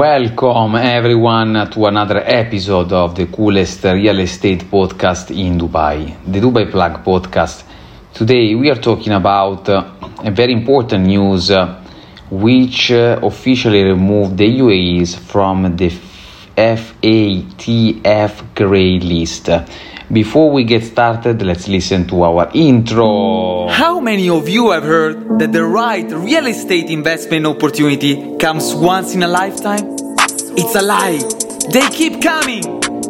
Welcome everyone to another episode of the coolest real estate podcast in Dubai, the Dubai Plug podcast. Today we are talking about uh, a very important news uh, which uh, officially removed the UAEs from the FATF grey list. Before we get started, let's listen to our intro. How many of you have heard that the right real estate investment opportunity comes once in a lifetime? It's a lie. They keep coming.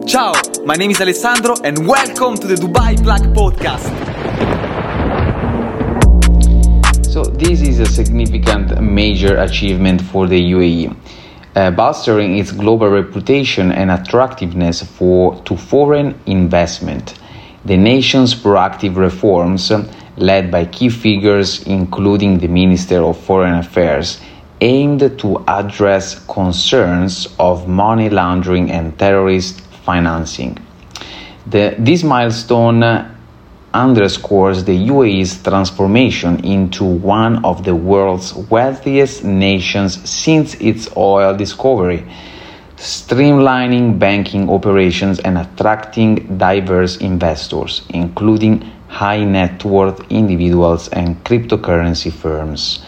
Ciao, my name is Alessandro and welcome to the Dubai Plug Podcast. So, this is a significant major achievement for the UAE uh, bolstering its global reputation and attractiveness for, to foreign investment. The nation's proactive reforms, led by key figures including the Minister of Foreign Affairs, aimed to address concerns of money laundering and terrorist financing. The, this milestone underscores the UAE's transformation into one of the world's wealthiest nations since its oil discovery, streamlining banking operations and attracting diverse investors, including high net worth individuals and cryptocurrency firms.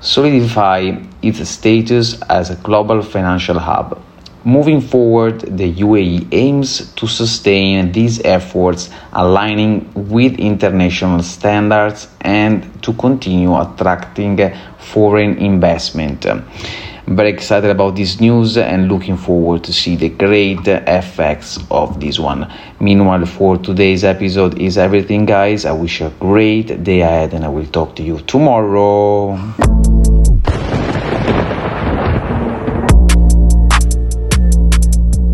Solidify its status as a global financial hub Moving forward, the UAE aims to sustain these efforts, aligning with international standards and to continue attracting foreign investment. I'm very excited about this news and looking forward to see the great effects of this one. Meanwhile, for today's episode is everything, guys. I wish you a great day ahead and I will talk to you tomorrow.